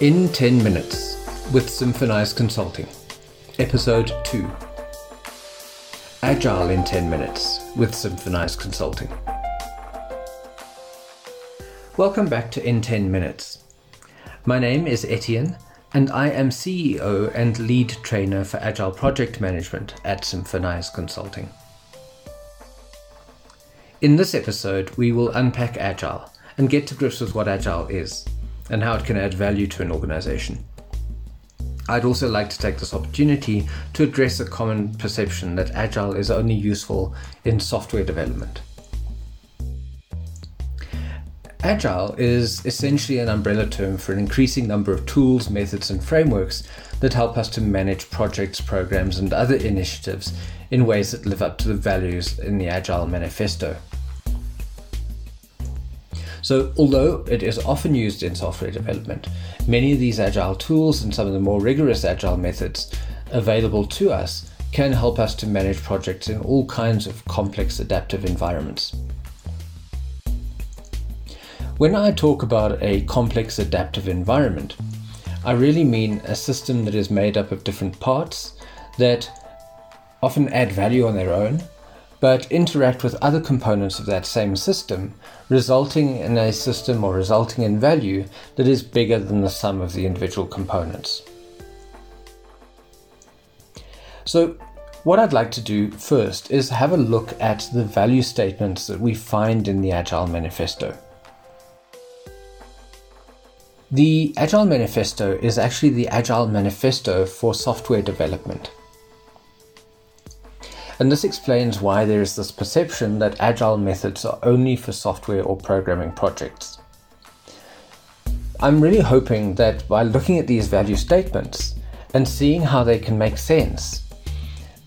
In 10 Minutes with Symphonise Consulting, Episode 2 Agile in 10 Minutes with Symphonise Consulting. Welcome back to In 10 Minutes. My name is Etienne, and I am CEO and lead trainer for Agile Project Management at Symphonise Consulting. In this episode, we will unpack Agile and get to grips with what Agile is and how it can add value to an organization. I'd also like to take this opportunity to address a common perception that Agile is only useful in software development. Agile is essentially an umbrella term for an increasing number of tools, methods, and frameworks that help us to manage projects, programs, and other initiatives in ways that live up to the values in the Agile Manifesto. So, although it is often used in software development, many of these agile tools and some of the more rigorous agile methods available to us can help us to manage projects in all kinds of complex adaptive environments. When I talk about a complex adaptive environment, I really mean a system that is made up of different parts that often add value on their own but interact with other components of that same system, resulting in a system or resulting in value that is bigger than the sum of the individual components. So, what I'd like to do first is have a look at the value statements that we find in the Agile Manifesto. The Agile Manifesto is actually the Agile Manifesto for software development. And this explains why there is this perception that agile methods are only for software or programming projects. I'm really hoping that by looking at these value statements and seeing how they can make sense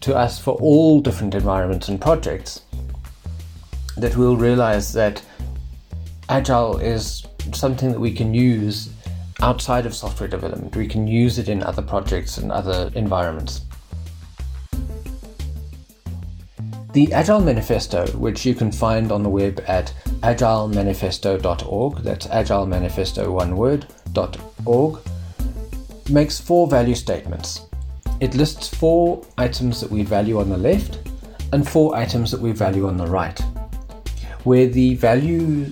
to us for all different environments and projects, that we'll realize that agile is something that we can use outside of software development. We can use it in other projects and other environments. The Agile Manifesto, which you can find on the web at agilemanifesto.org, that's agilemanifesto one word, .org, makes four value statements. It lists four items that we value on the left and four items that we value on the right. Where the value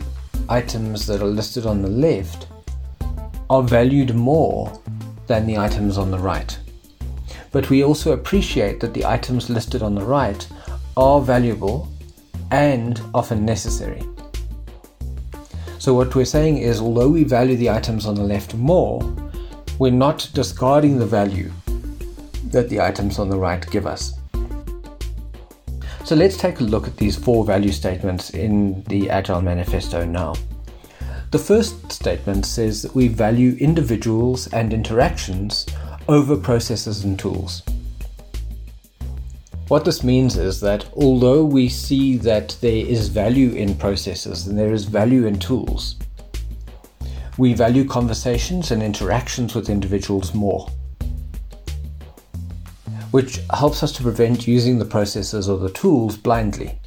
items that are listed on the left are valued more than the items on the right. But we also appreciate that the items listed on the right are valuable and often necessary. So, what we're saying is, although we value the items on the left more, we're not discarding the value that the items on the right give us. So, let's take a look at these four value statements in the Agile Manifesto now. The first statement says that we value individuals and interactions over processes and tools. What this means is that although we see that there is value in processes and there is value in tools, we value conversations and interactions with individuals more, which helps us to prevent using the processes or the tools blindly.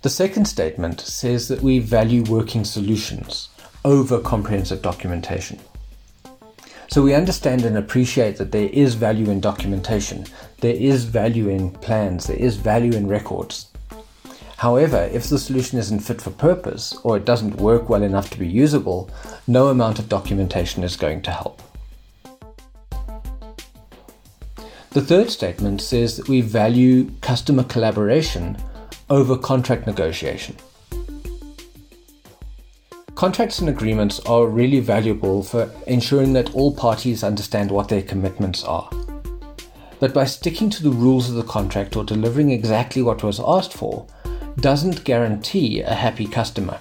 The second statement says that we value working solutions over comprehensive documentation. So we understand and appreciate that there is value in documentation, there is value in plans, there is value in records. However, if the solution isn't fit for purpose or it doesn't work well enough to be usable, no amount of documentation is going to help. The third statement says that we value customer collaboration over contract negotiation. Contracts and agreements are really valuable for ensuring that all parties understand what their commitments are. But by sticking to the rules of the contract or delivering exactly what was asked for, doesn't guarantee a happy customer.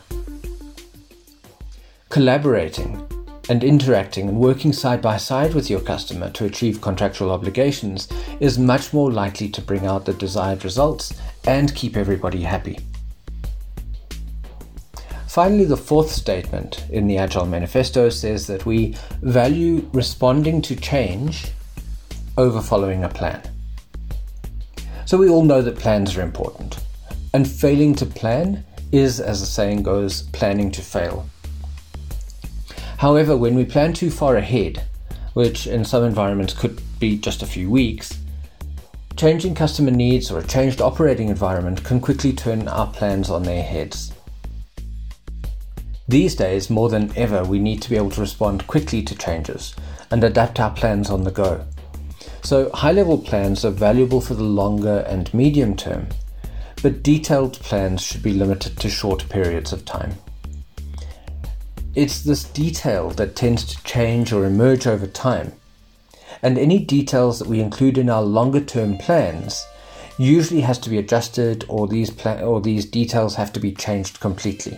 Collaborating and interacting and working side by side with your customer to achieve contractual obligations is much more likely to bring out the desired results and keep everybody happy. Finally, the fourth statement in the Agile Manifesto says that we value responding to change over following a plan. So we all know that plans are important, and failing to plan is, as the saying goes, planning to fail. However, when we plan too far ahead, which in some environments could be just a few weeks, changing customer needs or a changed operating environment can quickly turn our plans on their heads. These days, more than ever, we need to be able to respond quickly to changes and adapt our plans on the go. So, high level plans are valuable for the longer and medium term, but detailed plans should be limited to short periods of time. It's this detail that tends to change or emerge over time, and any details that we include in our longer term plans usually has to be adjusted or these pla- or these details have to be changed completely.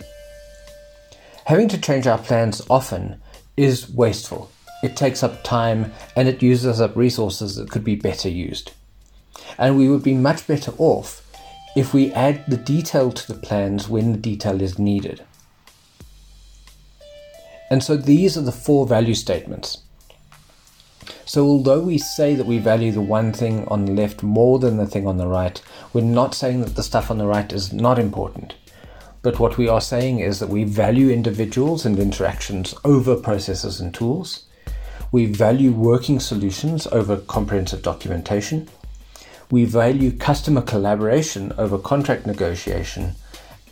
Having to change our plans often is wasteful. It takes up time and it uses up resources that could be better used. And we would be much better off if we add the detail to the plans when the detail is needed. And so these are the four value statements. So, although we say that we value the one thing on the left more than the thing on the right, we're not saying that the stuff on the right is not important. But what we are saying is that we value individuals and interactions over processes and tools. We value working solutions over comprehensive documentation. We value customer collaboration over contract negotiation.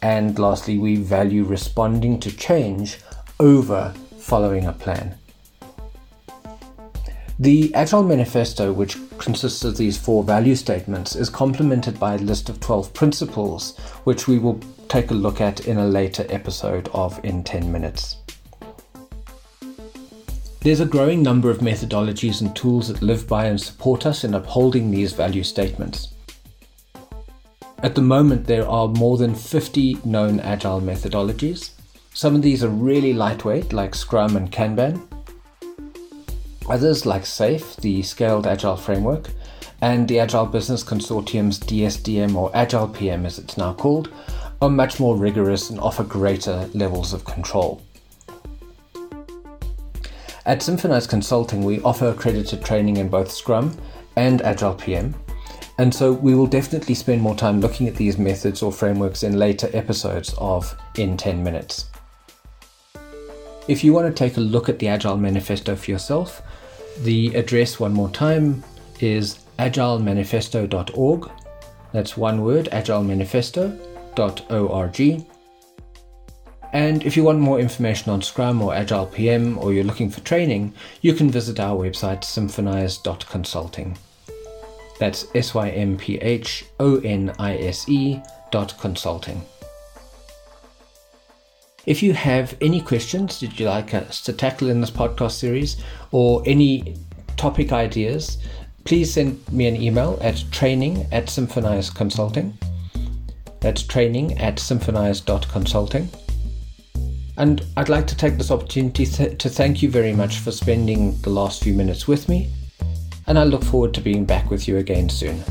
And lastly, we value responding to change over following a plan. The Agile Manifesto, which consists of these four value statements, is complemented by a list of 12 principles, which we will take a look at in a later episode of In 10 Minutes. There's a growing number of methodologies and tools that live by and support us in upholding these value statements. At the moment, there are more than 50 known agile methodologies. Some of these are really lightweight, like Scrum and Kanban. Others, like SAFe, the Scaled Agile Framework, and the Agile Business Consortium's DSDM or Agile PM as it's now called, are much more rigorous and offer greater levels of control. At Symphonise Consulting, we offer accredited training in both Scrum and Agile PM, and so we will definitely spend more time looking at these methods or frameworks in later episodes of In 10 Minutes. If you want to take a look at the Agile Manifesto for yourself, the address one more time is agilemanifesto.org. That's one word, agilemanifesto.org. And if you want more information on Scrum or Agile PM or you're looking for training, you can visit our website symphonise.consulting. That's S Y M P H O N I S E dot consulting. If you have any questions that you'd like us to tackle in this podcast series or any topic ideas, please send me an email at training at symphonise consulting. That's training at symphonise.consulting. And I'd like to take this opportunity th- to thank you very much for spending the last few minutes with me. And I look forward to being back with you again soon.